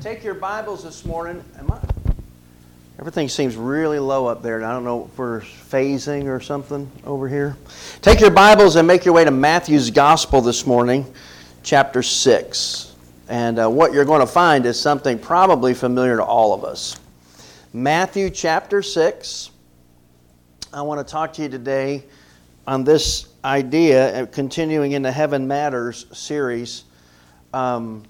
Take your Bibles this morning. Am I? Everything seems really low up there, and I don't know if we're phasing or something over here. Take your Bibles and make your way to Matthew's Gospel this morning, chapter 6. And uh, what you're going to find is something probably familiar to all of us. Matthew chapter 6. I want to talk to you today on this idea, of continuing in the Heaven Matters series. Um,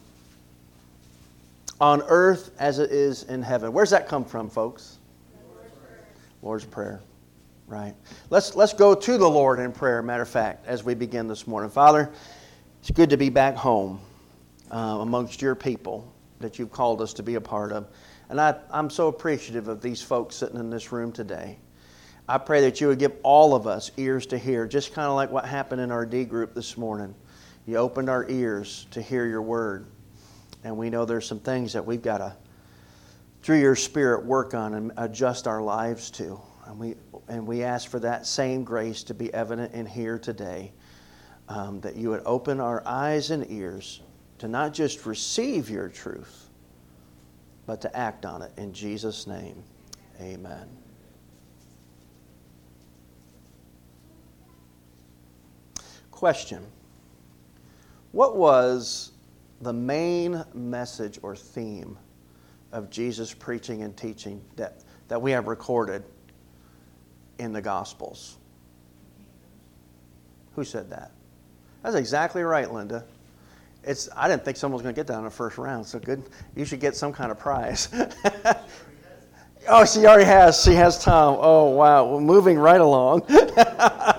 on earth as it is in heaven. Where's that come from, folks? Lord's Prayer. Right. Let's, let's go to the Lord in prayer, matter of fact, as we begin this morning. Father, it's good to be back home uh, amongst your people that you've called us to be a part of. And I, I'm so appreciative of these folks sitting in this room today. I pray that you would give all of us ears to hear, just kind of like what happened in our D group this morning. You opened our ears to hear your word. And we know there's some things that we've got to, through your Spirit, work on and adjust our lives to. And we, and we ask for that same grace to be evident in here today. Um, that you would open our eyes and ears to not just receive your truth, but to act on it. In Jesus' name, amen. Question What was the main message or theme of Jesus' preaching and teaching that, that we have recorded in the Gospels. Who said that? That's exactly right, Linda. It's, I didn't think someone was going to get that in the first round, so good. You should get some kind of prize. oh, she already has. She has Tom. Oh, wow. Well, moving right along.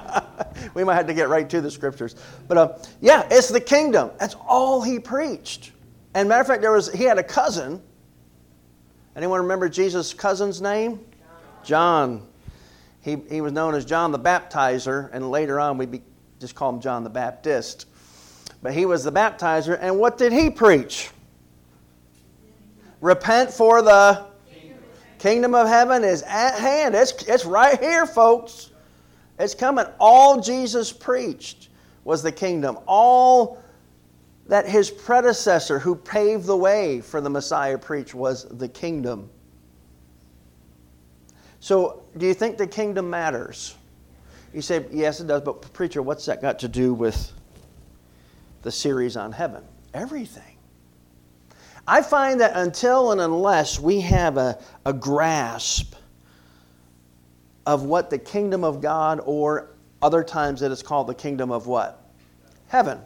we might have to get right to the scriptures. But uh, yeah, it's the kingdom. That's all he preached. And matter of fact, there was he had a cousin. Anyone remember Jesus' cousin's name? John. He, he was known as John the Baptizer, and later on we just call him John the Baptist. But he was the baptizer, and what did he preach? Repent for the kingdom of heaven is at hand. It's, it's right here, folks. It's coming. All Jesus preached was the kingdom. All that his predecessor, who paved the way for the Messiah, preached was the kingdom. So, do you think the kingdom matters? You say, yes, it does, but preacher, what's that got to do with the series on heaven? Everything. I find that until and unless we have a, a grasp of what the kingdom of God, or other times it's called the kingdom of what? Heaven.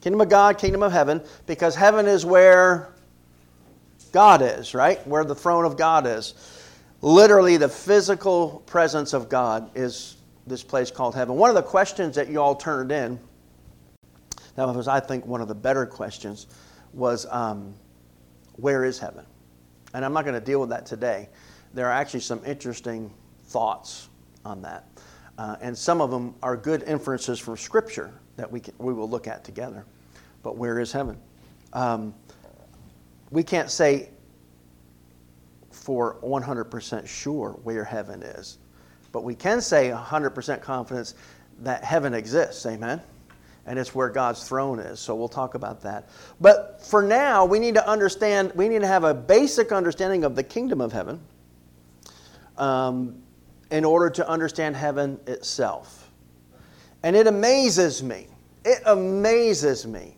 Kingdom of God, kingdom of heaven, because heaven is where God is, right? Where the throne of God is. Literally, the physical presence of God is this place called heaven. One of the questions that you all turned in, that was, I think, one of the better questions, was um, where is heaven? And I'm not going to deal with that today. There are actually some interesting thoughts on that. Uh, and some of them are good inferences from Scripture that we, can, we will look at together. But where is heaven? Um, we can't say for 100% sure where heaven is, but we can say 100% confidence that heaven exists. Amen? And it's where God's throne is. So we'll talk about that. But for now, we need to understand, we need to have a basic understanding of the kingdom of heaven. Um, in order to understand heaven itself. And it amazes me. It amazes me.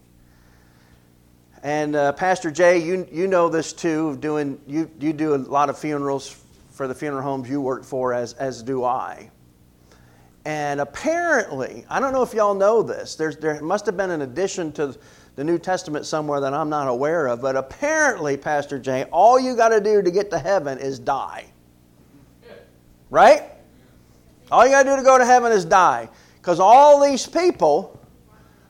And uh, Pastor Jay, you, you know this too. Doing you, you do a lot of funerals for the funeral homes you work for, as, as do I. And apparently, I don't know if y'all know this, There's, there must have been an addition to the New Testament somewhere that I'm not aware of, but apparently, Pastor Jay, all you got to do to get to heaven is die. Right? All you got to do to go to heaven is die. Because all these people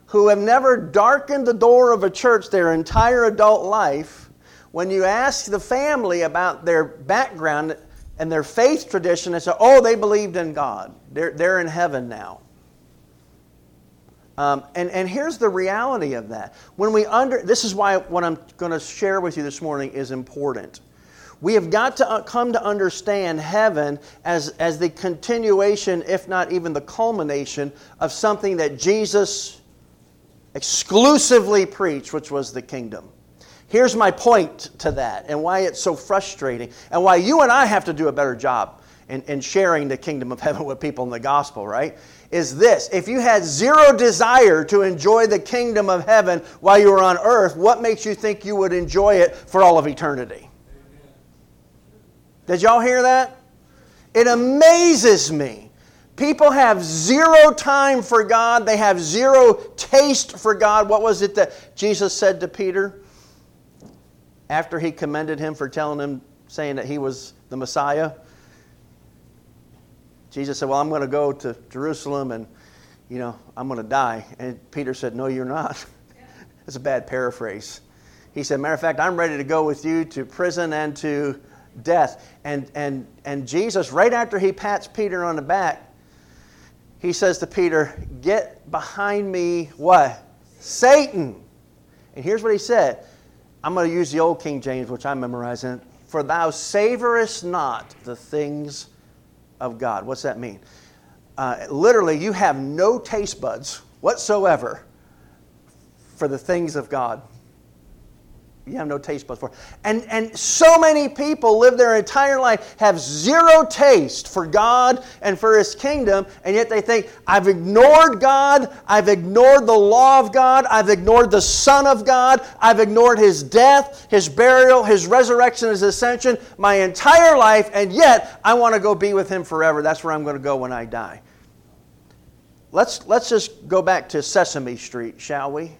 who have never darkened the door of a church their entire adult life, when you ask the family about their background and their faith tradition, they say, oh, they believed in God. They're, they're in heaven now. Um, and, and here's the reality of that. When we under, this is why what I'm going to share with you this morning is important. We have got to uh, come to understand heaven as, as the continuation, if not even the culmination, of something that Jesus exclusively preached, which was the kingdom. Here's my point to that and why it's so frustrating and why you and I have to do a better job in, in sharing the kingdom of heaven with people in the gospel, right? Is this if you had zero desire to enjoy the kingdom of heaven while you were on earth, what makes you think you would enjoy it for all of eternity? Did y'all hear that? It amazes me. People have zero time for God. They have zero taste for God. What was it that Jesus said to Peter after he commended him for telling him, saying that he was the Messiah? Jesus said, Well, I'm going to go to Jerusalem and, you know, I'm going to die. And Peter said, No, you're not. That's a bad paraphrase. He said, Matter of fact, I'm ready to go with you to prison and to death. And, and, and Jesus, right after he pats Peter on the back, he says to Peter, Get behind me, what? Satan. And here's what he said. I'm going to use the old King James, which I'm memorizing. For thou savorest not the things of God. What's that mean? Uh, literally, you have no taste buds whatsoever for the things of God. You have no taste buds for. And, and so many people live their entire life, have zero taste for God and for His kingdom, and yet they think, I've ignored God, I've ignored the law of God, I've ignored the Son of God, I've ignored His death, His burial, His resurrection, His ascension my entire life, and yet I want to go be with Him forever. That's where I'm going to go when I die. Let's, let's just go back to Sesame Street, shall we?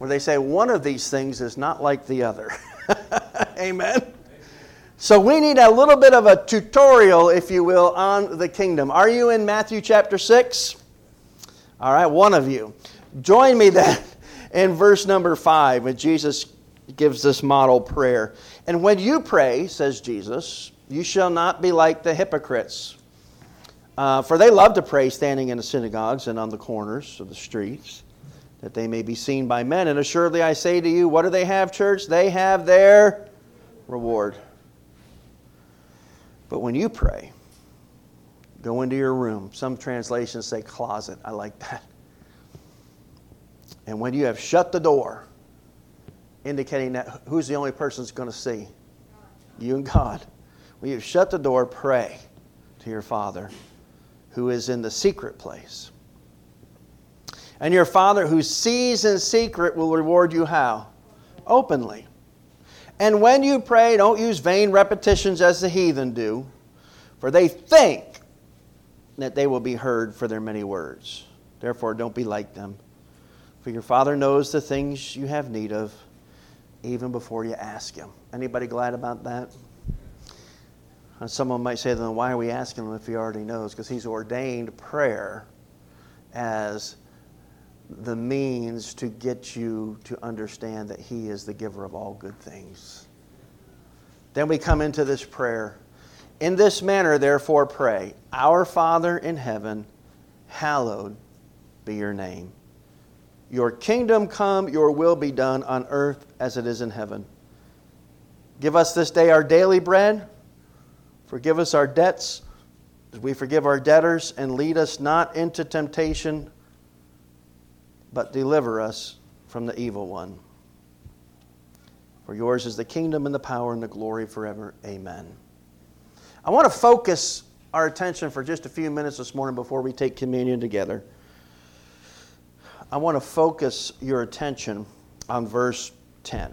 Where they say one of these things is not like the other. Amen. So we need a little bit of a tutorial, if you will, on the kingdom. Are you in Matthew chapter 6? All right, one of you. Join me then in verse number 5 when Jesus gives this model prayer. And when you pray, says Jesus, you shall not be like the hypocrites. Uh, for they love to pray standing in the synagogues and on the corners of the streets that they may be seen by men. And assuredly I say to you, what do they have, church? They have their reward. But when you pray, go into your room. Some translations say closet. I like that. And when you have shut the door, indicating that who's the only person that's going to see? You and God. When you've shut the door, pray to your Father who is in the secret place and your Father who sees in secret will reward you how? Openly. And when you pray, don't use vain repetitions as the heathen do, for they think that they will be heard for their many words. Therefore, don't be like them. For your Father knows the things you have need of even before you ask Him. Anybody glad about that? And someone might say, then why are we asking Him if He already knows? Because He's ordained prayer as the means to get you to understand that He is the giver of all good things. Then we come into this prayer. In this manner, therefore, pray Our Father in heaven, hallowed be your name. Your kingdom come, your will be done on earth as it is in heaven. Give us this day our daily bread. Forgive us our debts as we forgive our debtors, and lead us not into temptation but deliver us from the evil one. For yours is the kingdom and the power and the glory forever. Amen. I want to focus our attention for just a few minutes this morning before we take communion together. I want to focus your attention on verse 10.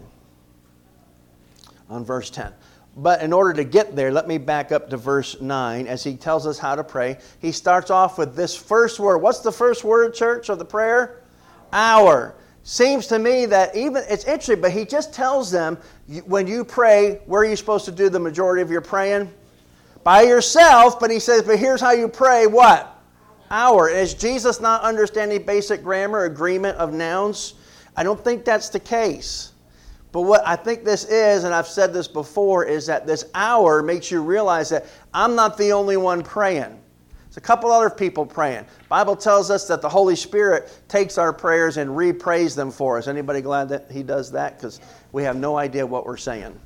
On verse 10. But in order to get there, let me back up to verse 9 as he tells us how to pray. He starts off with this first word. What's the first word, church, of the prayer? Hour. Seems to me that even, it's interesting, but he just tells them when you pray, where are you supposed to do the majority of your praying? By yourself, but he says, but here's how you pray what? Our. Is Jesus not understanding basic grammar, agreement of nouns? I don't think that's the case. But what I think this is, and I've said this before, is that this our makes you realize that I'm not the only one praying a couple other people praying. Bible tells us that the Holy Spirit takes our prayers and reprays them for us. Anybody glad that He does that? Because we have no idea what we're saying.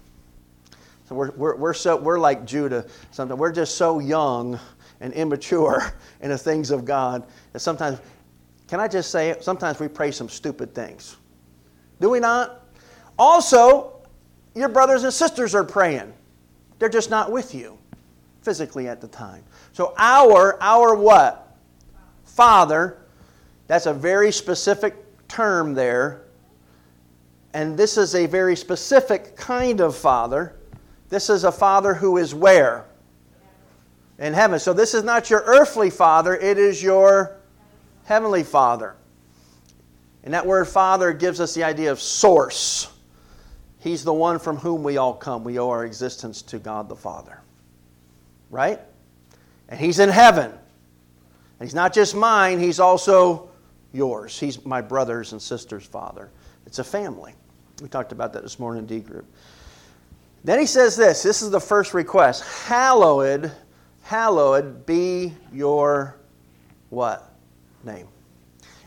So we're, we're, we're, so, we're like Judah sometimes. We're just so young and immature in the things of God that sometimes, can I just say it? Sometimes we pray some stupid things. Do we not? Also, your brothers and sisters are praying. They're just not with you physically at the time. So our our what? Father, that's a very specific term there. And this is a very specific kind of father. This is a father who is where? In heaven. So this is not your earthly father, it is your heavenly father. And that word father gives us the idea of source. He's the one from whom we all come. We owe our existence to God the Father. Right? And He's in heaven. And He's not just mine, He's also yours. He's my brothers and sisters' Father. It's a family. We talked about that this morning in D group. Then he says this this is the first request Hallowed, hallowed be your what? Name.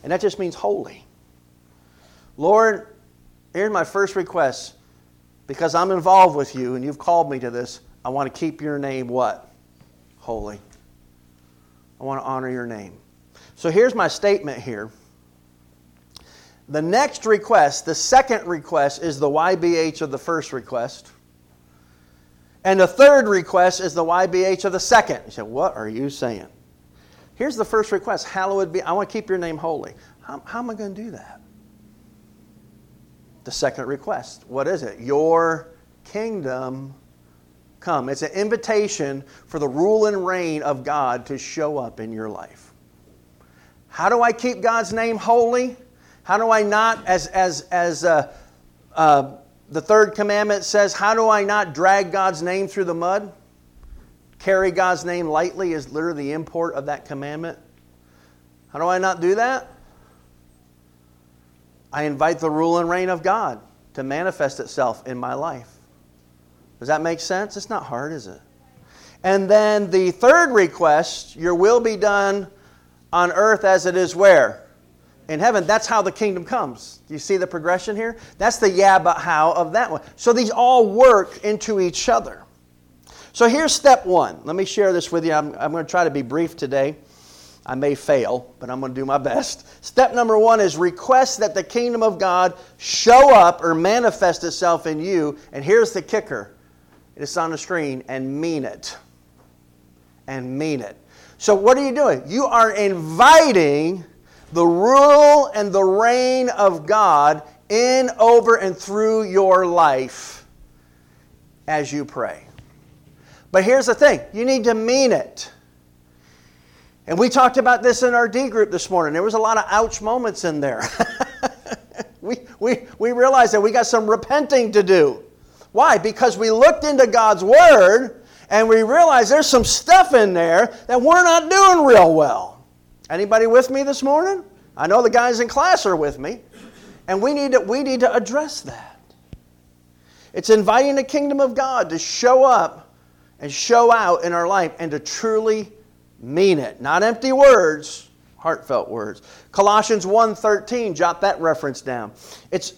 And that just means holy. Lord, here's my first request. Because I'm involved with you and you've called me to this, I want to keep your name what? Holy. I want to honor your name. So here's my statement here. The next request, the second request, is the YBH of the first request. And the third request is the YBH of the second. You say, What are you saying? Here's the first request Hallowed be, I want to keep your name holy. How, how am I going to do that? The second request. What is it? Your kingdom come. It's an invitation for the rule and reign of God to show up in your life. How do I keep God's name holy? How do I not, as, as, as uh, uh, the third commandment says, how do I not drag God's name through the mud? Carry God's name lightly is literally the import of that commandment. How do I not do that? I invite the rule and reign of God to manifest itself in my life. Does that make sense? It's not hard, is it? And then the third request, your will be done on earth as it is where? in heaven. That's how the kingdom comes. Do you see the progression here? That's the yeah, but how of that one. So these all work into each other. So here's step one. Let me share this with you. I'm, I'm going to try to be brief today. I may fail, but I'm going to do my best. Step number one is request that the kingdom of God show up or manifest itself in you. And here's the kicker it's on the screen and mean it. And mean it. So, what are you doing? You are inviting the rule and the reign of God in, over, and through your life as you pray. But here's the thing you need to mean it. And we talked about this in our D group this morning. There was a lot of ouch moments in there. we, we, we realized that we got some repenting to do. Why? Because we looked into God's Word and we realized there's some stuff in there that we're not doing real well. Anybody with me this morning? I know the guys in class are with me. And we need to, we need to address that. It's inviting the kingdom of God to show up and show out in our life and to truly mean it. Not empty words, heartfelt words. Colossians 1:13, jot that reference down. It's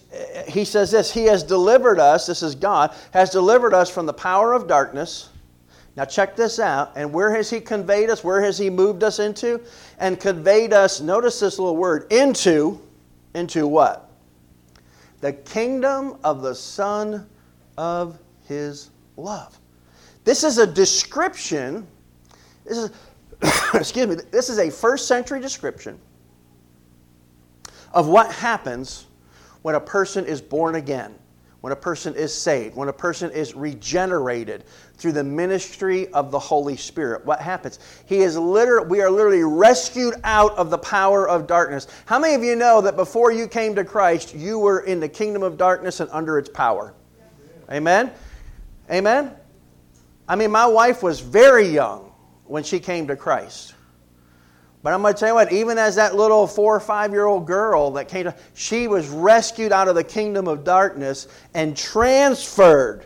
he says this, he has delivered us, this is God, has delivered us from the power of darkness now, check this out. And where has He conveyed us? Where has He moved us into? And conveyed us, notice this little word, into, into what? The kingdom of the Son of His love. This is a description, this is, excuse me, this is a first century description of what happens when a person is born again when a person is saved, when a person is regenerated through the ministry of the Holy Spirit, what happens? He is literally, we are literally rescued out of the power of darkness. How many of you know that before you came to Christ, you were in the kingdom of darkness and under its power? Amen? Amen? I mean, my wife was very young when she came to Christ. But I'm going to tell you what, even as that little four or five year old girl that came to, she was rescued out of the kingdom of darkness and transferred.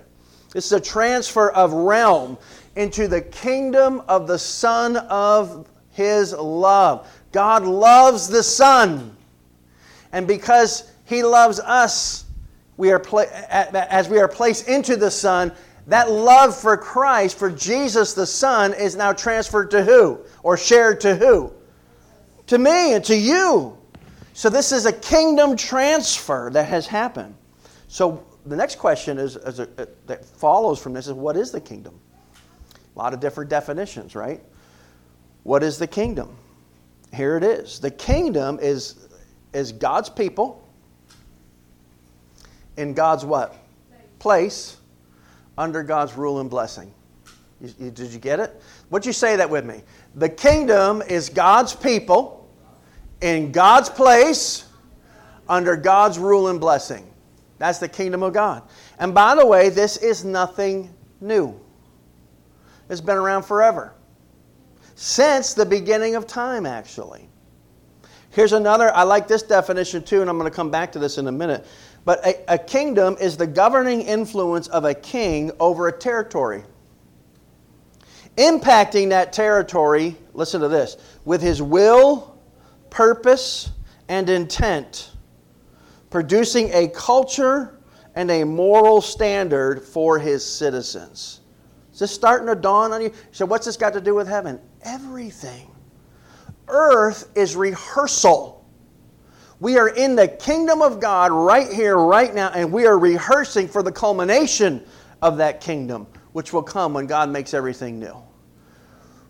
This is a transfer of realm into the kingdom of the Son of His love. God loves the Son. And because He loves us, we are pla- as we are placed into the Son, that love for Christ, for Jesus the Son, is now transferred to who? Or shared to who? to me and to you. So this is a kingdom transfer that has happened. So the next question is, is a, uh, that follows from this is what is the kingdom? A lot of different definitions, right? What is the kingdom? Here it is. The kingdom is, is God's people in God's what? Place under God's rule and blessing. You, you, did you get it? Would you say that with me? The kingdom is God's people in God's place under God's rule and blessing. That's the kingdom of God. And by the way, this is nothing new. It's been around forever. Since the beginning of time, actually. Here's another, I like this definition too, and I'm going to come back to this in a minute. But a, a kingdom is the governing influence of a king over a territory. Impacting that territory, listen to this, with his will, purpose, and intent, producing a culture and a moral standard for his citizens. Is this starting to dawn on you? So, what's this got to do with heaven? Everything. Earth is rehearsal we are in the kingdom of God right here, right now, and we are rehearsing for the culmination of that kingdom, which will come when God makes everything new.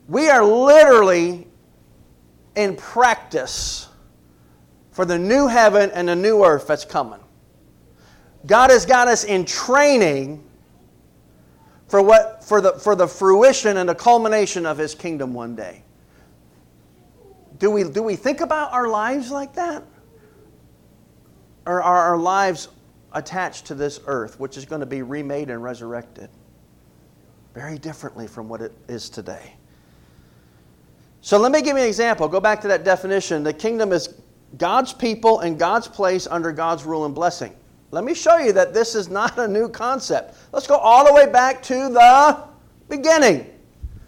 We are literally in practice for the new heaven and the new earth that's coming. God has got us in training for, what, for, the, for the fruition and the culmination of His kingdom one day. Do we, do we think about our lives like that? Or are our lives attached to this earth, which is going to be remade and resurrected? Very differently from what it is today. So let me give you an example. Go back to that definition. The kingdom is God's people and God's place under God's rule and blessing. Let me show you that this is not a new concept. Let's go all the way back to the beginning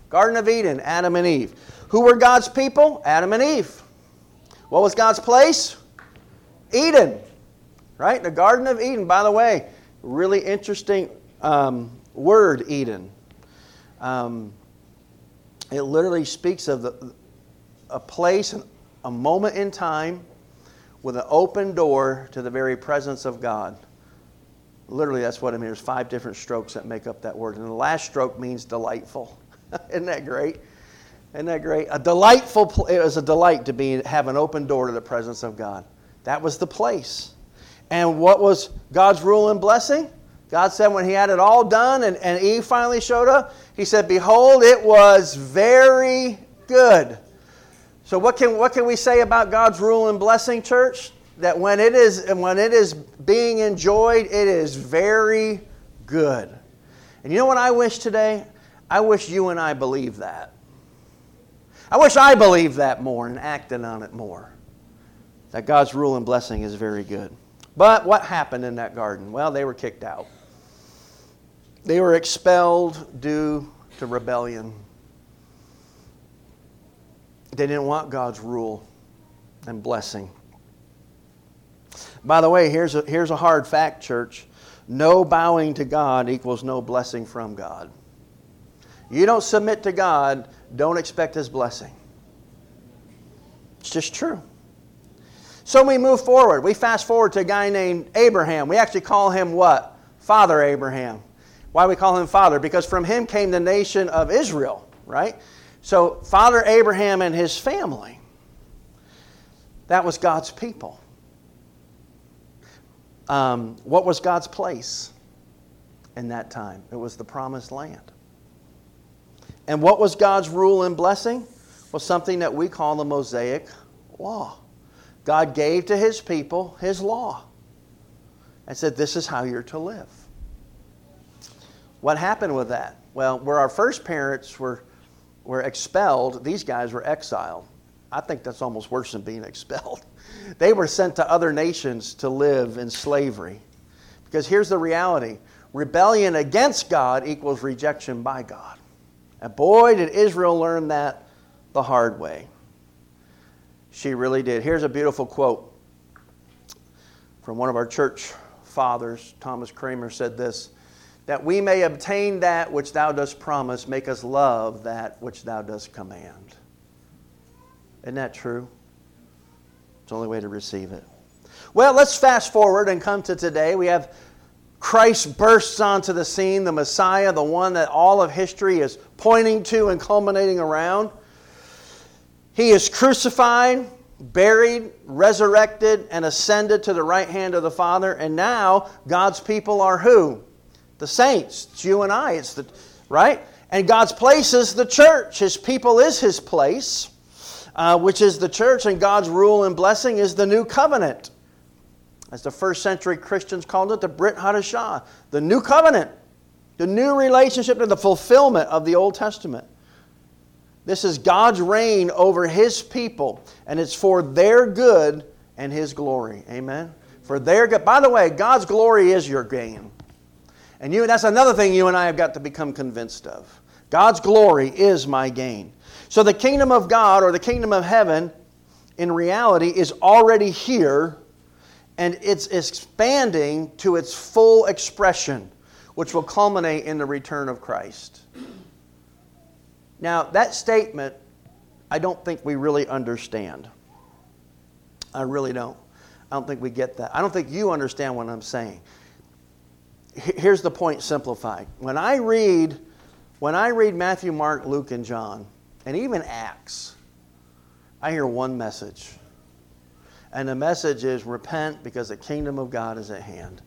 Garden of Eden, Adam and Eve. Who were God's people? Adam and Eve. What was God's place? Eden right? The Garden of Eden, by the way, really interesting um, word, Eden. Um, it literally speaks of the, a place, a moment in time with an open door to the very presence of God. Literally, that's what I mean. There's five different strokes that make up that word. And the last stroke means delightful. Isn't that great? Isn't that great? A delightful, place it was a delight to be, have an open door to the presence of God. That was the place. And what was God's rule and blessing? God said when he had it all done and, and Eve finally showed up, he said, Behold, it was very good. So what can, what can we say about God's rule and blessing, church? That when it is when it is being enjoyed, it is very good. And you know what I wish today? I wish you and I believe that. I wish I believed that more and acted on it more. That God's rule and blessing is very good. But what happened in that garden? Well, they were kicked out. They were expelled due to rebellion. They didn't want God's rule and blessing. By the way, here's a, here's a hard fact, church. No bowing to God equals no blessing from God. You don't submit to God, don't expect His blessing. It's just true. So we move forward. We fast forward to a guy named Abraham. We actually call him what? Father Abraham. Why we call him father? Because from him came the nation of Israel, right? So Father Abraham and his family. That was God's people. Um, what was God's place in that time? It was the promised land. And what was God's rule and blessing? Was something that we call the Mosaic Law. God gave to his people his law and said, This is how you're to live. What happened with that? Well, where our first parents were, were expelled, these guys were exiled. I think that's almost worse than being expelled. They were sent to other nations to live in slavery. Because here's the reality rebellion against God equals rejection by God. And boy, did Israel learn that the hard way. She really did. Here's a beautiful quote from one of our church fathers. Thomas Cranmer said this that we may obtain that which thou dost promise, make us love that which thou dost command. Isn't that true? It's the only way to receive it. Well, let's fast forward and come to today. We have Christ bursts onto the scene, the Messiah, the one that all of history is pointing to and culminating around. He is crucified, buried, resurrected, and ascended to the right hand of the Father. And now God's people are who? The saints. It's you and I. It's the right? And God's place is the church. His people is his place, uh, which is the church, and God's rule and blessing is the new covenant as the first century Christians called it, the Brit Hadashah, the new covenant, the new relationship to the fulfillment of the Old Testament. This is God's reign over His people, and it's for their good and His glory. Amen? For their good. By the way, God's glory is your gain. And you, that's another thing you and I have got to become convinced of. God's glory is my gain. So the kingdom of God or the kingdom of heaven, in reality, is already here and it's expanding to its full expression, which will culminate in the return of Christ. Now, that statement, I don't think we really understand. I really don't. I don't think we get that. I don't think you understand what I'm saying. Here's the point simplified. When I read when I read Matthew, Mark, Luke and John, and even Acts, I hear one message. And the message is repent because the kingdom of God is at hand.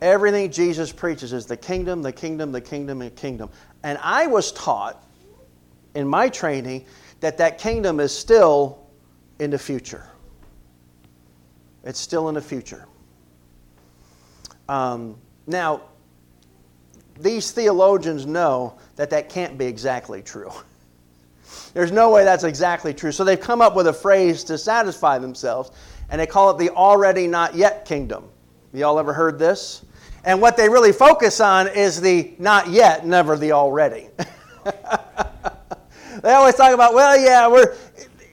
Everything Jesus preaches is the kingdom, the kingdom, the kingdom, and kingdom. And I was taught in my training that that kingdom is still in the future. It's still in the future. Um, now, these theologians know that that can't be exactly true. There's no way that's exactly true. So they've come up with a phrase to satisfy themselves, and they call it the already not yet kingdom. Y'all ever heard this? And what they really focus on is the not yet, never the already. they always talk about, well, yeah, we're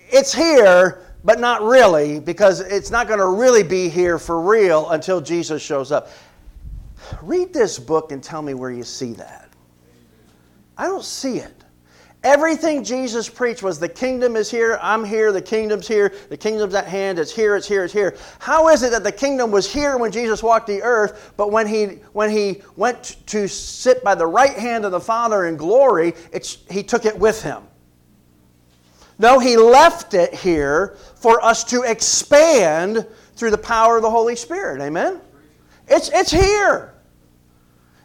it's here, but not really, because it's not going to really be here for real until Jesus shows up. Read this book and tell me where you see that. I don't see it. Everything Jesus preached was the kingdom is here, I'm here, the kingdom's here, the kingdom's at hand, it's here, it's here, it's here. How is it that the kingdom was here when Jesus walked the earth, but when he, when he went to sit by the right hand of the Father in glory, he took it with him? No, he left it here for us to expand through the power of the Holy Spirit. Amen? It's, it's here.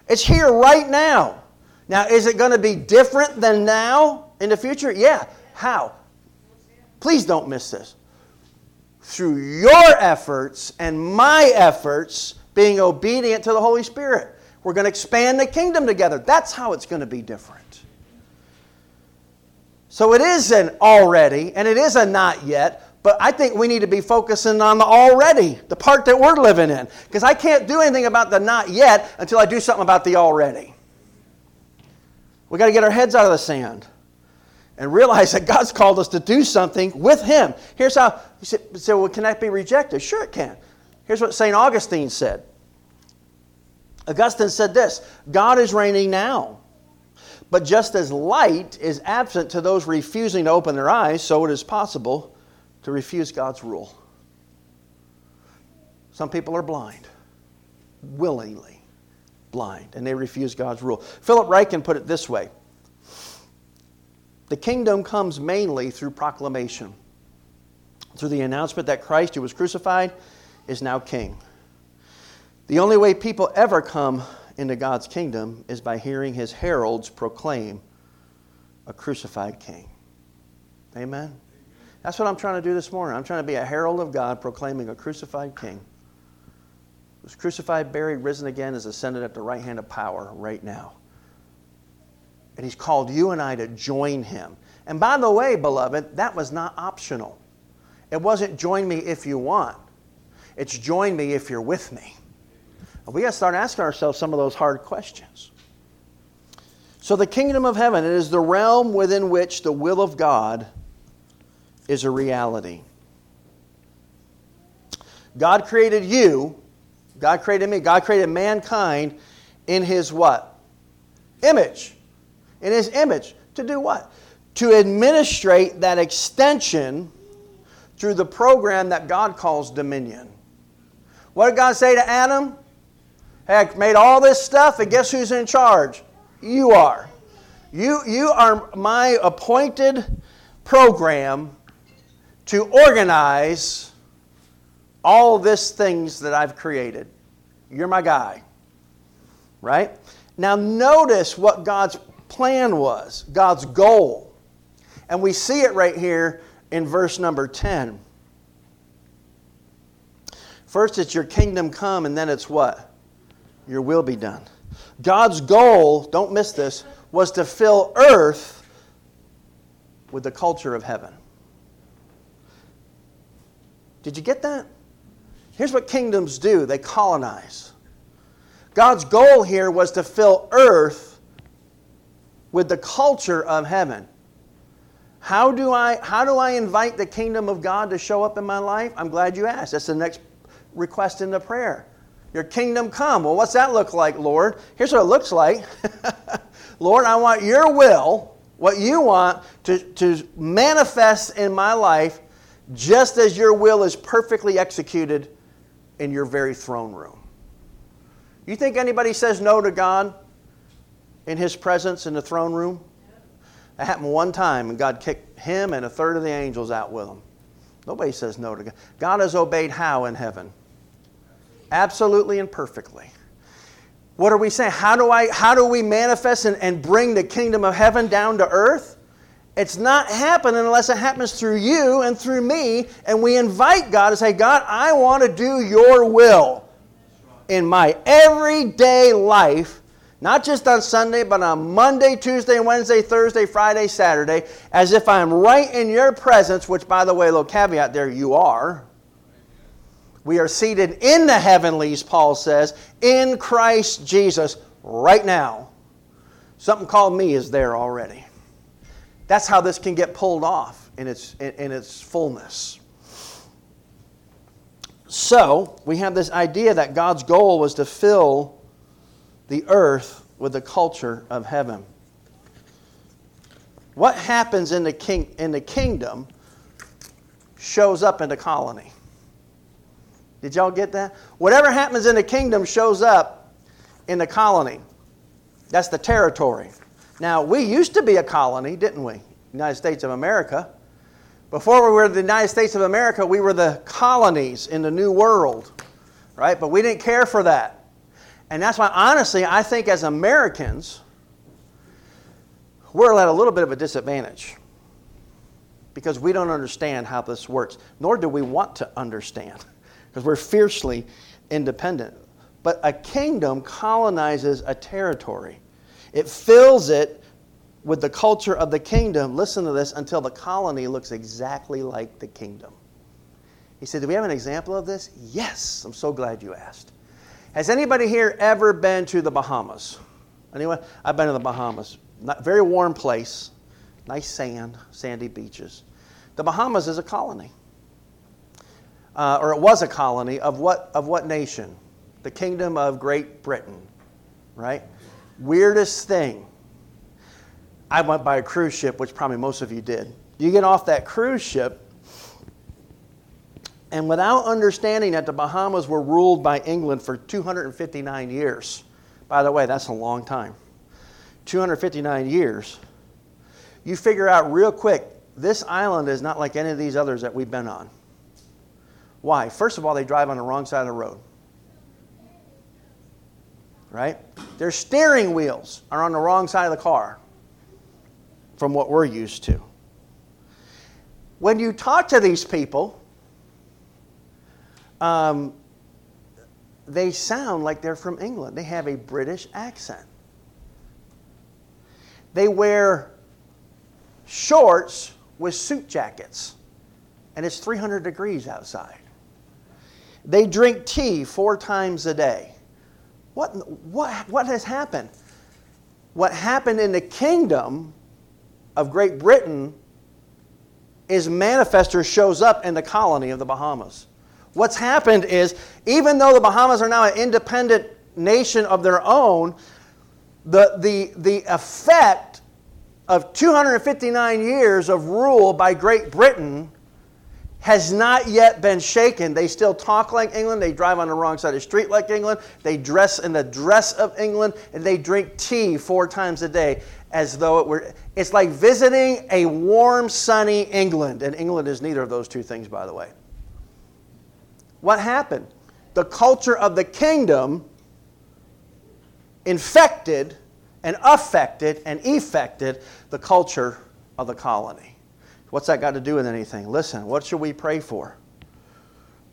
It's here right now. Now, is it going to be different than now in the future? Yeah. How? Please don't miss this. Through your efforts and my efforts, being obedient to the Holy Spirit. We're going to expand the kingdom together. That's how it's going to be different. So it is an already and it is a not yet, but I think we need to be focusing on the already, the part that we're living in. Because I can't do anything about the not yet until I do something about the already. We got to get our heads out of the sand and realize that God's called us to do something with Him. Here's how you say, well, can that be rejected? Sure, it can. Here's what St. Augustine said. Augustine said this God is reigning now. But just as light is absent to those refusing to open their eyes, so it is possible to refuse God's rule. Some people are blind willingly blind and they refuse God's rule. Philip Ryken put it this way The kingdom comes mainly through proclamation, through the announcement that Christ, who was crucified, is now king. The only way people ever come into God's kingdom is by hearing his heralds proclaim a crucified king. Amen? That's what I'm trying to do this morning. I'm trying to be a herald of God proclaiming a crucified king was crucified, buried, risen again, is ascended at the right hand of power right now. And he's called you and I to join him. And by the way, beloved, that was not optional. It wasn't join me if you want, it's join me if you're with me. And we got to start asking ourselves some of those hard questions. So, the kingdom of heaven it is the realm within which the will of God is a reality. God created you God created me. God created mankind in his what? Image. In his image. To do what? To administrate that extension through the program that God calls dominion. What did God say to Adam? Hey, I made all this stuff, and guess who's in charge? You are. You, you are my appointed program to organize all this things that I've created. You're my guy. Right? Now, notice what God's plan was, God's goal. And we see it right here in verse number 10. First, it's your kingdom come, and then it's what? Your will be done. God's goal, don't miss this, was to fill earth with the culture of heaven. Did you get that? Here's what kingdoms do they colonize. God's goal here was to fill earth with the culture of heaven. How do I how do I invite the kingdom of God to show up in my life? I'm glad you asked. That's the next request in the prayer. Your kingdom come. Well, what's that look like, Lord? Here's what it looks like. Lord, I want your will, what you want, to, to manifest in my life just as your will is perfectly executed in your very throne room. You think anybody says no to God in his presence in the throne room? That happened one time, and God kicked him and a third of the angels out with him. Nobody says no to God. God has obeyed how in heaven? Absolutely and perfectly. What are we saying? How do, I, how do we manifest and, and bring the kingdom of heaven down to earth? It's not happening unless it happens through you and through me. And we invite God to say, God, I want to do your will in my everyday life, not just on Sunday, but on Monday, Tuesday, Wednesday, Thursday, Friday, Saturday, as if I'm right in your presence, which, by the way, little caveat there, you are. We are seated in the heavenlies, Paul says, in Christ Jesus right now. Something called me is there already. That's how this can get pulled off in its, in, its fullness. So, we have this idea that God's goal was to fill the earth with the culture of heaven. What happens in the, king, in the kingdom shows up in the colony. Did y'all get that? Whatever happens in the kingdom shows up in the colony. That's the territory. Now, we used to be a colony, didn't we? United States of America. Before we were the United States of America, we were the colonies in the New World, right? But we didn't care for that. And that's why, honestly, I think as Americans, we're at a little bit of a disadvantage because we don't understand how this works, nor do we want to understand because we're fiercely independent. But a kingdom colonizes a territory, it fills it with the culture of the kingdom. Listen to this until the colony looks exactly like the kingdom. He said, Do we have an example of this? Yes. I'm so glad you asked. Has anybody here ever been to the Bahamas? Anyone? I've been to the Bahamas. Not, very warm place, nice sand, sandy beaches. The Bahamas is a colony uh, or it was a colony of what, of what nation? The Kingdom of Great Britain, right? Weirdest thing. I went by a cruise ship, which probably most of you did. You get off that cruise ship, and without understanding that the Bahamas were ruled by England for 259 years, by the way, that's a long time. 259 years. You figure out real quick this island is not like any of these others that we've been on. Why? First of all, they drive on the wrong side of the road. Right? Their steering wheels are on the wrong side of the car from what we're used to. When you talk to these people, um, they sound like they're from England. They have a British accent. They wear shorts with suit jackets, and it's 300 degrees outside. They drink tea four times a day. What, what, what has happened? What happened in the kingdom of Great Britain is manifest or shows up in the colony of the Bahamas. What's happened is, even though the Bahamas are now an independent nation of their own, the, the, the effect of 259 years of rule by Great Britain has not yet been shaken. They still talk like England. They drive on the wrong side of the street like England. They dress in the dress of England. And they drink tea four times a day as though it were. It's like visiting a warm, sunny England. And England is neither of those two things, by the way. What happened? The culture of the kingdom infected and affected and effected the culture of the colony. What's that got to do with anything? Listen, what should we pray for?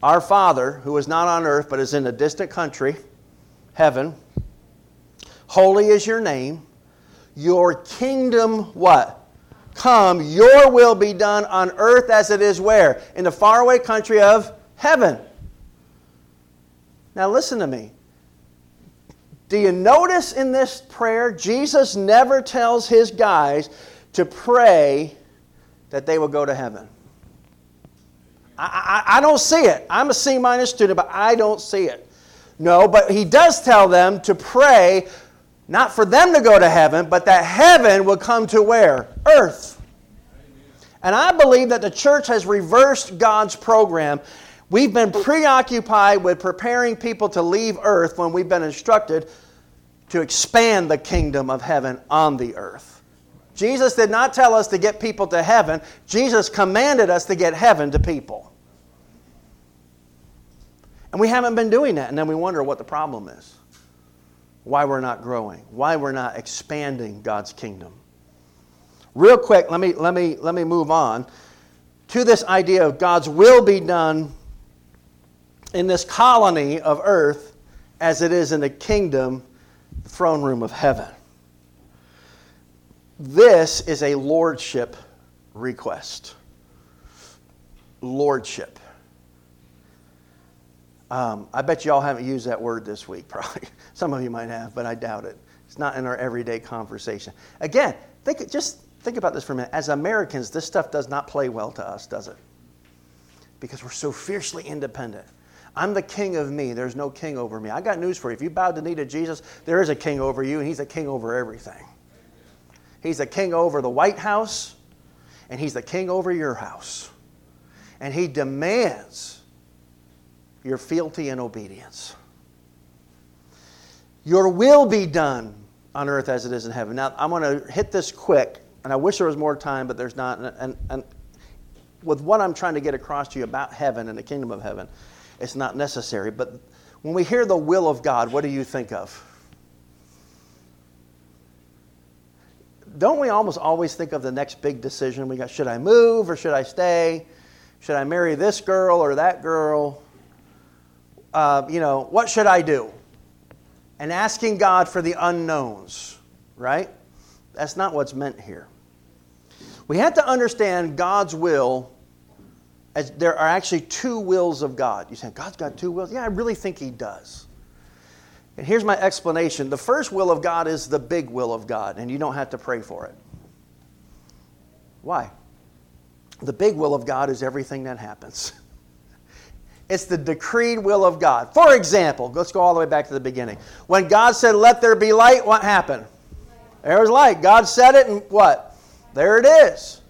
Our Father, who is not on earth but is in a distant country, heaven, holy is your name. Your kingdom, what? Come, your will be done on earth as it is where? In the faraway country of heaven. Now, listen to me. Do you notice in this prayer, Jesus never tells his guys to pray that they will go to heaven. I, I, I don't see it. I'm a C minus student, but I don't see it. No, but he does tell them to pray not for them to go to heaven, but that heaven will come to where? Earth. And I believe that the church has reversed God's program. We've been preoccupied with preparing people to leave earth when we've been instructed to expand the kingdom of heaven on the earth. Jesus did not tell us to get people to heaven, Jesus commanded us to get heaven to people. And we haven't been doing that, and then we wonder what the problem is. Why we're not growing, why we're not expanding God's kingdom. Real quick, let me, let me, let me move on to this idea of God's will be done in this colony of earth as it is in the kingdom, the throne room of heaven. This is a lordship request. Lordship. Um, I bet you all haven't used that word this week, probably. Some of you might have, but I doubt it. It's not in our everyday conversation. Again, think, just think about this for a minute. As Americans, this stuff does not play well to us, does it? Because we're so fiercely independent. I'm the king of me. There's no king over me. I got news for you. If you bow the knee to Jesus, there is a king over you, and he's a king over everything. He's the king over the White House, and he's the king over your house. And he demands your fealty and obedience. Your will be done on earth as it is in heaven. Now, I'm going to hit this quick, and I wish there was more time, but there's not. And, and, and with what I'm trying to get across to you about heaven and the kingdom of heaven, it's not necessary. But when we hear the will of God, what do you think of? Don't we almost always think of the next big decision? We got, should I move or should I stay? Should I marry this girl or that girl? Uh, you know, what should I do? And asking God for the unknowns, right? That's not what's meant here. We have to understand God's will as there are actually two wills of God. You say, God's got two wills? Yeah, I really think He does. And here's my explanation the first will of God is the big will of God, and you don't have to pray for it. Why? The big will of God is everything that happens. It's the decreed will of God. For example, let's go all the way back to the beginning. When God said, Let there be light, what happened? There was light. God said it, and what? There it is.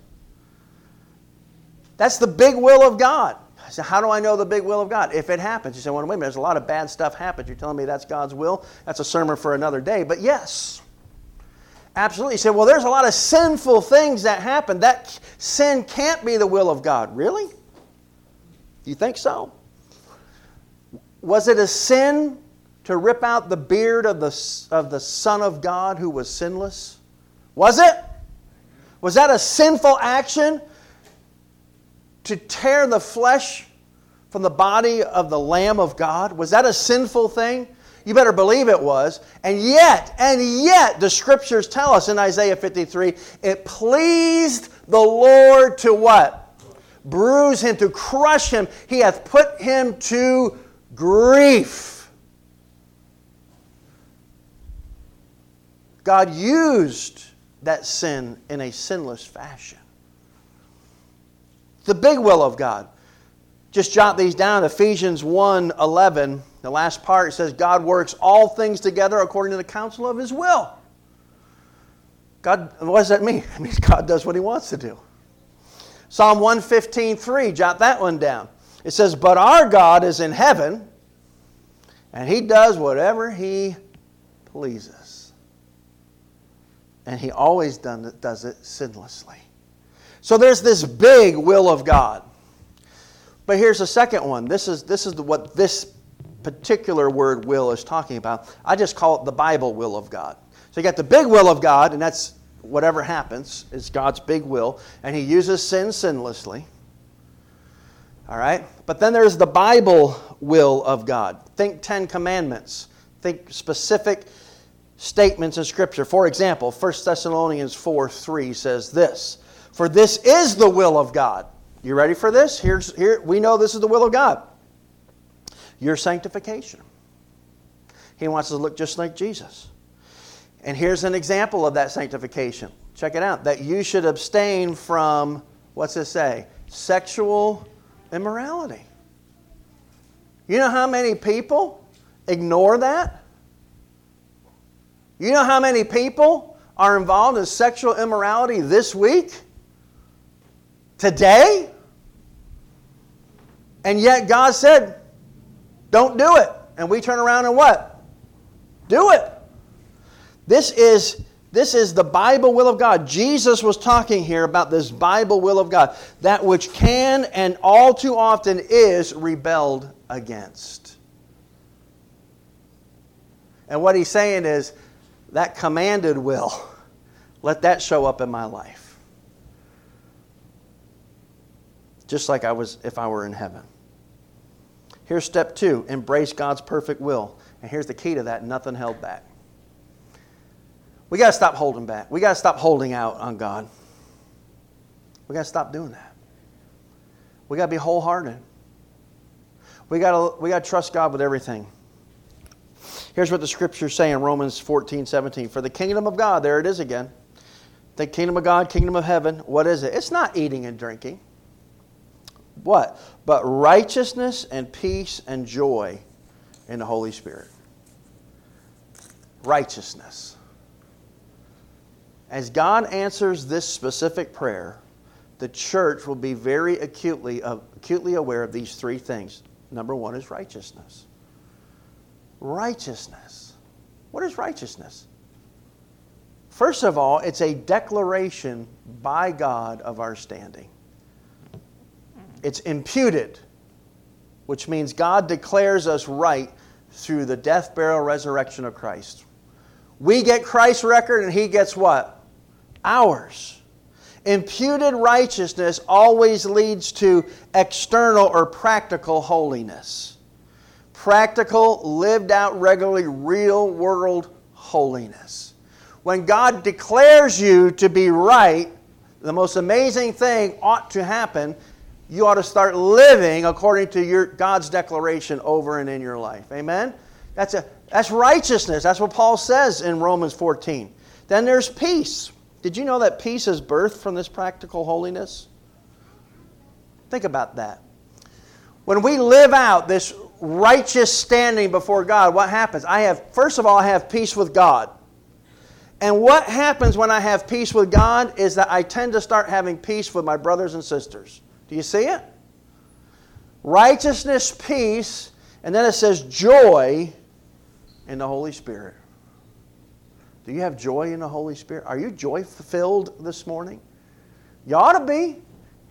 That's the big will of God. Said, How do I know the big will of God? If it happens. You said, Well, wait a minute, there's a lot of bad stuff happens. You're telling me that's God's will? That's a sermon for another day. But yes, absolutely. You said, Well, there's a lot of sinful things that happen. That sin can't be the will of God. Really? You think so? Was it a sin to rip out the beard of the, of the Son of God who was sinless? Was it? Was that a sinful action to tear the flesh from the body of the Lamb of God? Was that a sinful thing? You better believe it was. And yet, and yet, the scriptures tell us in Isaiah 53 it pleased the Lord to what? Bruise him, to crush him. He hath put him to grief. God used that sin in a sinless fashion the big will of God. Just jot these down. Ephesians 1 11, the last part says, God works all things together according to the counsel of his will. God, what does that mean? It means God does what he wants to do. Psalm 115, 3, jot that one down. It says, But our God is in heaven, and he does whatever he pleases. And he always done, does it sinlessly. So there's this big will of God. But here's the second one. This is, this is what this particular word will is talking about. I just call it the Bible will of God. So you got the big will of God, and that's whatever happens is God's big will, and He uses sin sinlessly. All right? But then there's the Bible will of God. Think Ten Commandments. Think specific statements in Scripture. For example, 1 Thessalonians 4 3 says this For this is the will of God. You ready for this? Here's, here, we know this is the will of God your sanctification. He wants us to look just like Jesus. And here's an example of that sanctification. Check it out that you should abstain from, what's it say? Sexual immorality. You know how many people ignore that? You know how many people are involved in sexual immorality this week? Today? And yet God said, don't do it. And we turn around and what? Do it. This is this is the Bible will of God. Jesus was talking here about this Bible will of God, that which can and all too often is rebelled against. And what he's saying is that commanded will, let that show up in my life. Just like I was if I were in heaven. Here's step two embrace God's perfect will. And here's the key to that nothing held back. We got to stop holding back. We got to stop holding out on God. We got to stop doing that. We got to be wholehearted. We got to we got to trust God with everything. Here's what the scriptures say in Romans 14, 17. For the kingdom of God, there it is again. The kingdom of God, kingdom of heaven, what is it? It's not eating and drinking. What? But righteousness and peace and joy in the Holy Spirit. Righteousness. As God answers this specific prayer, the church will be very acutely, uh, acutely aware of these three things. Number one is righteousness. Righteousness. What is righteousness? First of all, it's a declaration by God of our standing. It's imputed, which means God declares us right through the death, burial, resurrection of Christ. We get Christ's record, and He gets what? Ours. Imputed righteousness always leads to external or practical holiness. Practical, lived out regularly, real world holiness. When God declares you to be right, the most amazing thing ought to happen you ought to start living according to your God's declaration over and in your life. Amen? That's, a, that's righteousness. That's what Paul says in Romans 14. Then there's peace. Did you know that peace is birthed from this practical holiness? Think about that. When we live out this righteous standing before God, what happens? I have, first of all, I have peace with God. And what happens when I have peace with God is that I tend to start having peace with my brothers and sisters. Do you see it? Righteousness, peace, and then it says joy in the Holy Spirit. Do you have joy in the Holy Spirit? Are you joy filled this morning? You ought to be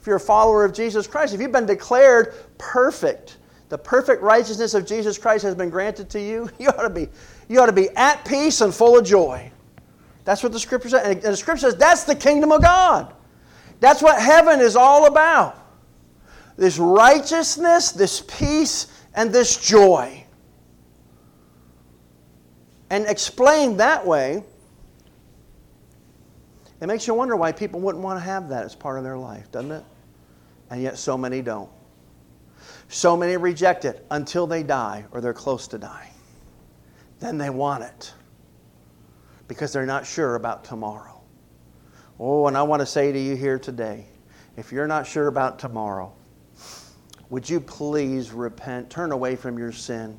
if you're a follower of Jesus Christ. If you've been declared perfect, the perfect righteousness of Jesus Christ has been granted to you, you ought to be, you ought to be at peace and full of joy. That's what the scripture says. And the scripture says that's the kingdom of God. That's what heaven is all about this righteousness, this peace, and this joy. And explained that way, it makes you wonder why people wouldn't want to have that as part of their life, doesn't it? And yet so many don't. So many reject it until they die or they're close to dying. Then they want it because they're not sure about tomorrow. Oh, and I want to say to you here today if you're not sure about tomorrow, would you please repent, turn away from your sin,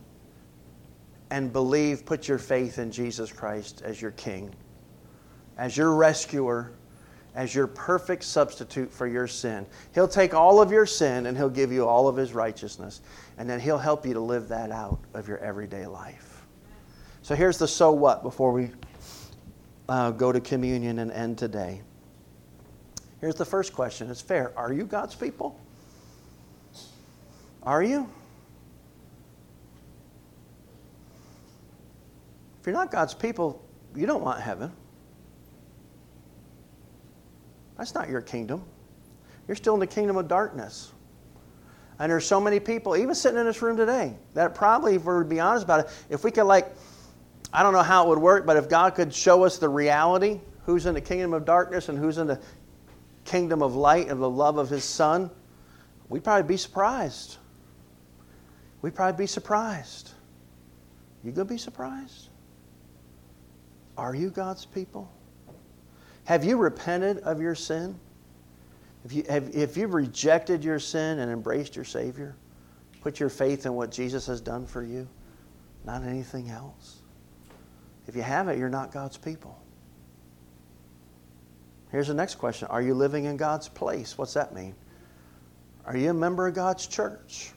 and believe, put your faith in Jesus Christ as your King, as your rescuer, as your perfect substitute for your sin. He'll take all of your sin and He'll give you all of His righteousness. And then He'll help you to live that out of your everyday life. So here's the so what before we uh, go to communion and end today. Here's the first question it's fair. Are you God's people? Are you? If you're not God's people, you don't want heaven. That's not your kingdom. You're still in the kingdom of darkness. And there's so many people, even sitting in this room today, that probably, if we are to be honest about it, if we could, like, I don't know how it would work, but if God could show us the reality, who's in the kingdom of darkness and who's in the kingdom of light and the love of His Son, we'd probably be surprised. We'd probably be surprised. You going to be surprised? Are you God's people? Have you repented of your sin? If, you, have, if you've rejected your sin and embraced your Savior, put your faith in what Jesus has done for you, not anything else. If you haven't, you're not God's people. Here's the next question Are you living in God's place? What's that mean? Are you a member of God's church?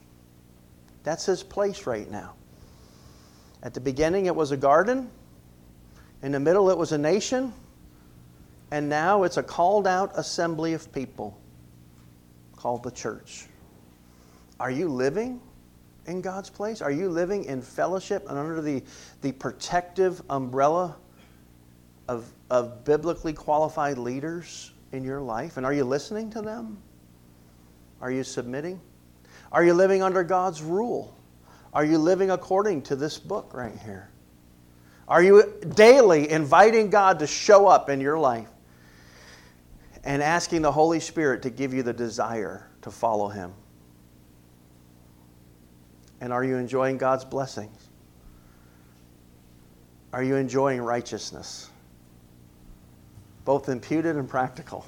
That's His place right now. At the beginning, it was a garden. In the middle, it was a nation and now it's a called out assembly of people called the church. Are you living in God's place? Are you living in fellowship and under the, the protective umbrella of, of biblically qualified leaders in your life? And are you listening to them? Are you submitting? Are you living under God's rule? Are you living according to this book right here? Are you daily inviting God to show up in your life? and asking the Holy Spirit to give you the desire to follow Him? And are you enjoying God's blessings? Are you enjoying righteousness? Both imputed and practical.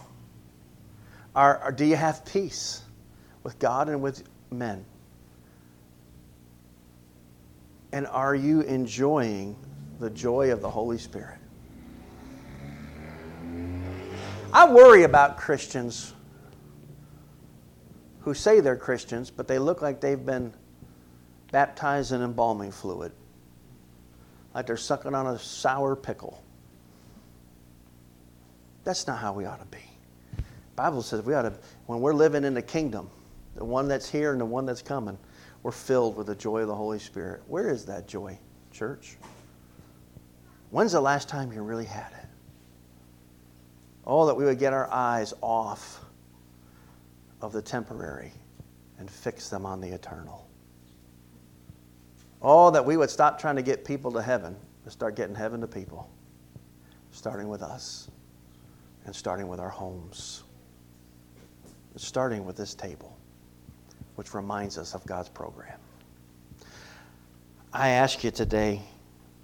Are, do you have peace with God and with men? And are you enjoying the joy of the Holy Spirit? I worry about Christians who say they're Christians, but they look like they've been baptized in embalming fluid, like they're sucking on a sour pickle. That's not how we ought to be. The Bible says we ought to, when we're living in the kingdom, the one that's here and the one that's coming, we're filled with the joy of the Holy Spirit. Where is that joy, church? When's the last time you really had it? Oh, that we would get our eyes off of the temporary and fix them on the eternal. Oh, that we would stop trying to get people to heaven and start getting heaven to people, starting with us and starting with our homes, starting with this table, which reminds us of God's program. I ask you today,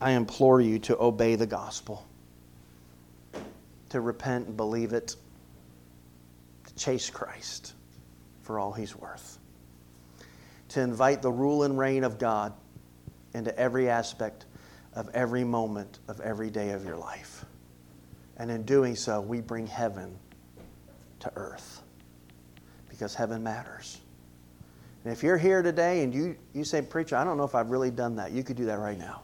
I implore you to obey the gospel to repent and believe it, to chase Christ for all he's worth, to invite the rule and reign of God into every aspect of every moment of every day of your life. And in doing so, we bring heaven to earth because heaven matters. And if you're here today and you, you say, Preacher, I don't know if I've really done that, you could do that right now.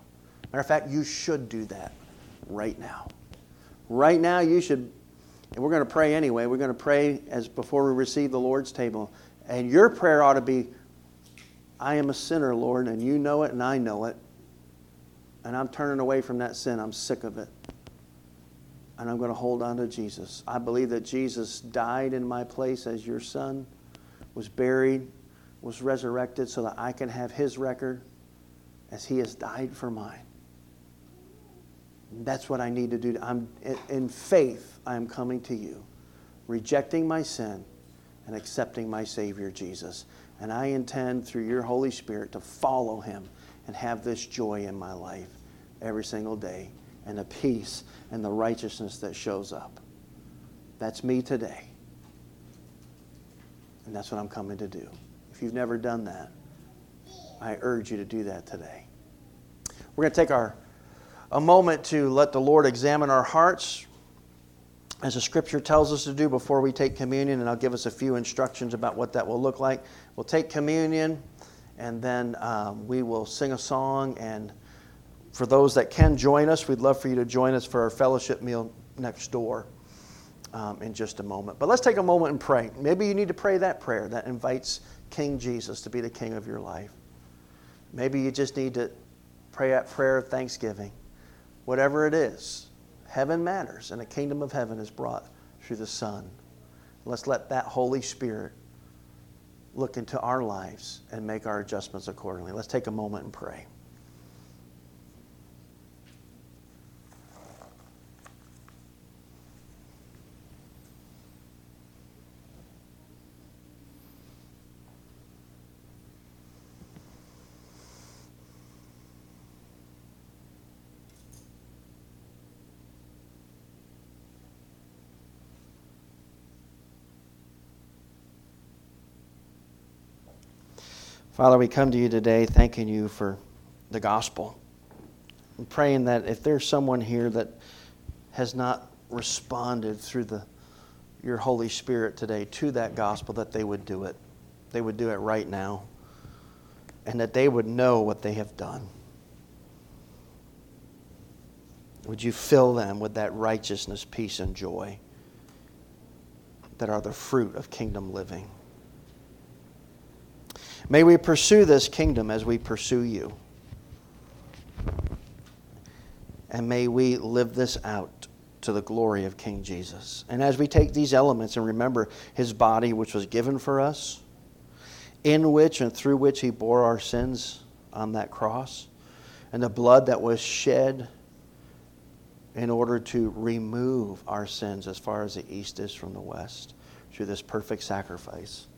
Matter of fact, you should do that right now. Right now, you should, and we're going to pray anyway. We're going to pray as before we receive the Lord's table. And your prayer ought to be, I am a sinner, Lord, and you know it, and I know it. And I'm turning away from that sin. I'm sick of it. And I'm going to hold on to Jesus. I believe that Jesus died in my place as your son, was buried, was resurrected so that I can have his record as he has died for mine. That's what I need to do. I'm, in faith, I am coming to you, rejecting my sin and accepting my Savior Jesus. And I intend, through your Holy Spirit, to follow him and have this joy in my life every single day and the peace and the righteousness that shows up. That's me today. And that's what I'm coming to do. If you've never done that, I urge you to do that today. We're going to take our a moment to let the Lord examine our hearts. as the scripture tells us to do before we take communion, and I'll give us a few instructions about what that will look like. We'll take communion, and then um, we will sing a song. And for those that can join us, we'd love for you to join us for our fellowship meal next door um, in just a moment. But let's take a moment and pray. Maybe you need to pray that prayer that invites King Jesus to be the king of your life. Maybe you just need to pray that prayer of thanksgiving. Whatever it is, heaven matters, and the kingdom of heaven is brought through the Son. Let's let that Holy Spirit look into our lives and make our adjustments accordingly. Let's take a moment and pray. Father, we come to you today thanking you for the gospel. Praying that if there's someone here that has not responded through the, your Holy Spirit today to that gospel, that they would do it. They would do it right now. And that they would know what they have done. Would you fill them with that righteousness, peace, and joy that are the fruit of kingdom living? May we pursue this kingdom as we pursue you. And may we live this out to the glory of King Jesus. And as we take these elements and remember his body, which was given for us, in which and through which he bore our sins on that cross, and the blood that was shed in order to remove our sins as far as the east is from the west through this perfect sacrifice.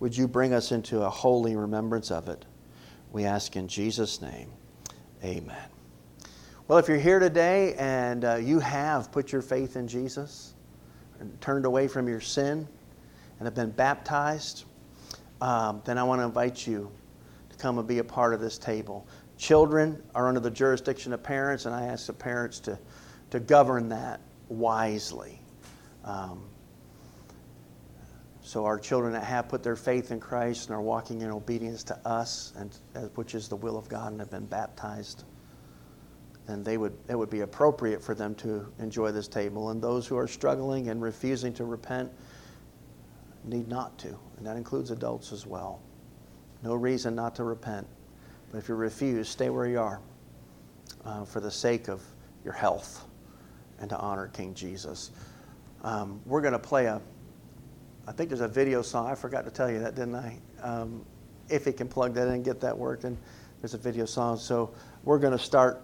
Would you bring us into a holy remembrance of it? We ask in Jesus' name. Amen. Well, if you're here today and uh, you have put your faith in Jesus and turned away from your sin and have been baptized, um, then I want to invite you to come and be a part of this table. Children are under the jurisdiction of parents, and I ask the parents to, to govern that wisely. Um, so our children that have put their faith in Christ and are walking in obedience to us, and uh, which is the will of God, and have been baptized, then they would it would be appropriate for them to enjoy this table. And those who are struggling and refusing to repent need not to, and that includes adults as well. No reason not to repent, but if you refuse, stay where you are, uh, for the sake of your health and to honor King Jesus. Um, we're going to play a I think there's a video song. I forgot to tell you that, didn't I? Um, if he can plug that in and get that working, there's a video song. So we're going to start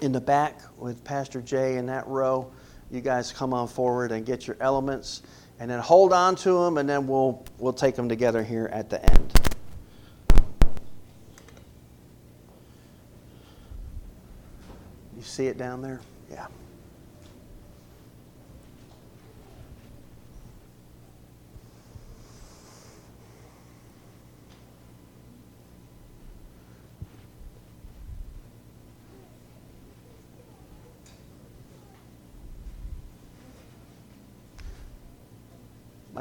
in the back with Pastor Jay in that row. You guys come on forward and get your elements, and then hold on to them, and then we'll we'll take them together here at the end. You see it down there? Yeah.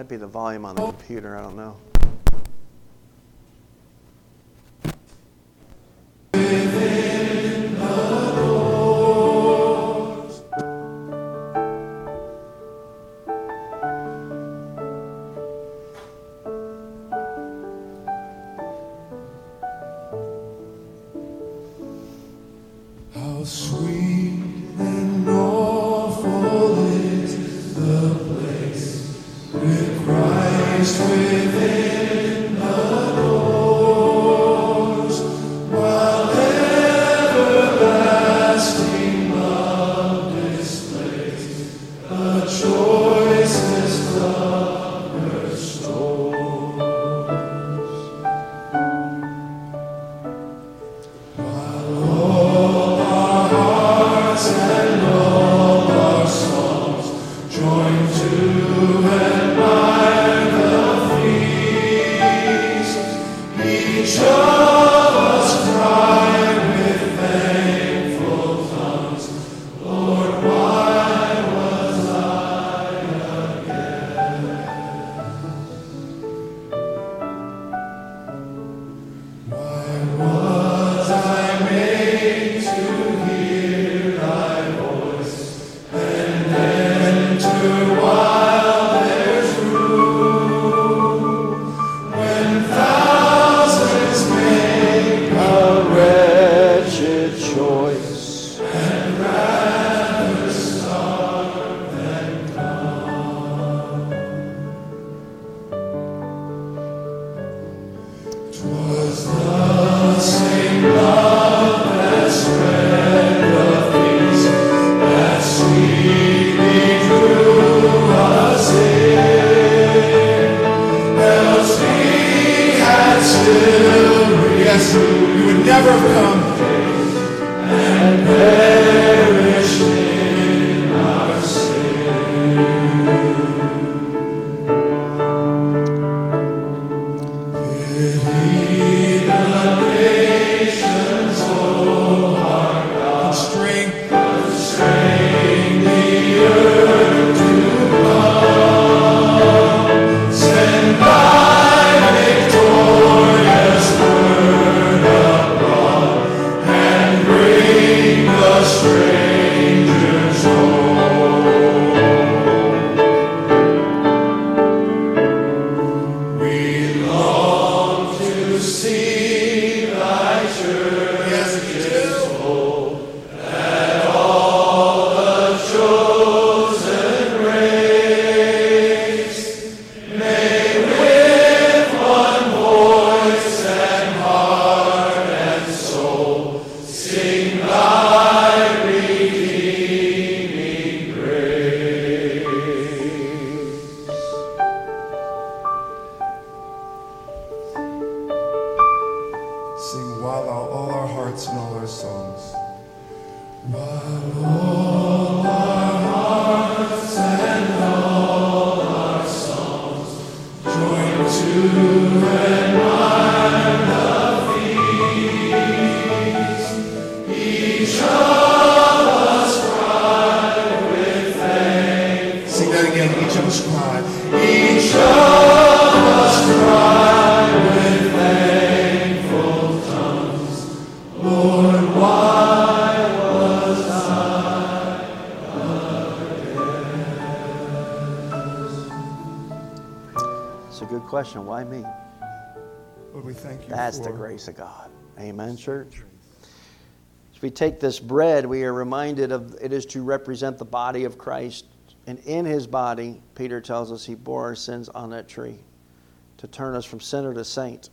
Might be the volume on the computer, I don't know. Take this bread, we are reminded of it is to represent the body of Christ. And in his body, Peter tells us he bore our sins on that tree to turn us from sinner to saint,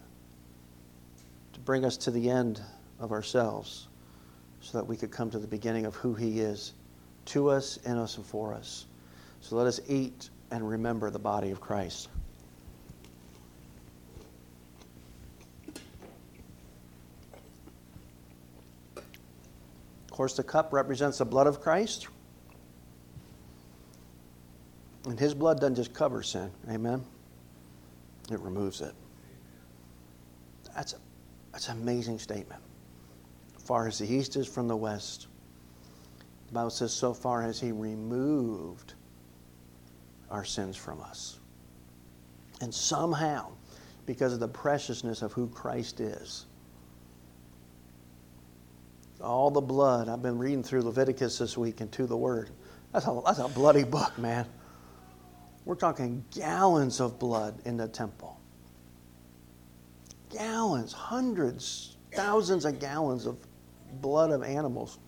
to bring us to the end of ourselves so that we could come to the beginning of who he is to us, in us, and for us. So let us eat and remember the body of Christ. Course, the cup represents the blood of Christ. And his blood doesn't just cover sin. Amen. It removes it. That's, a, that's an amazing statement. Far as the east is from the west, the Bible says, so far has he removed our sins from us. And somehow, because of the preciousness of who Christ is, all the blood. I've been reading through Leviticus this week and to the Word. That's a, that's a bloody book, man. We're talking gallons of blood in the temple. Gallons, hundreds, thousands of gallons of blood of animals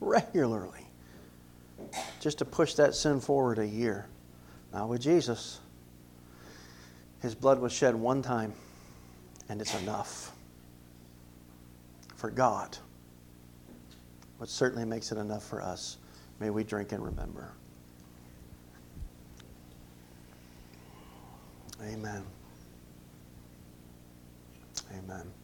regularly just to push that sin forward a year. Now, with Jesus, his blood was shed one time, and it's enough for God, which certainly makes it enough for us. May we drink and remember. Amen. Amen.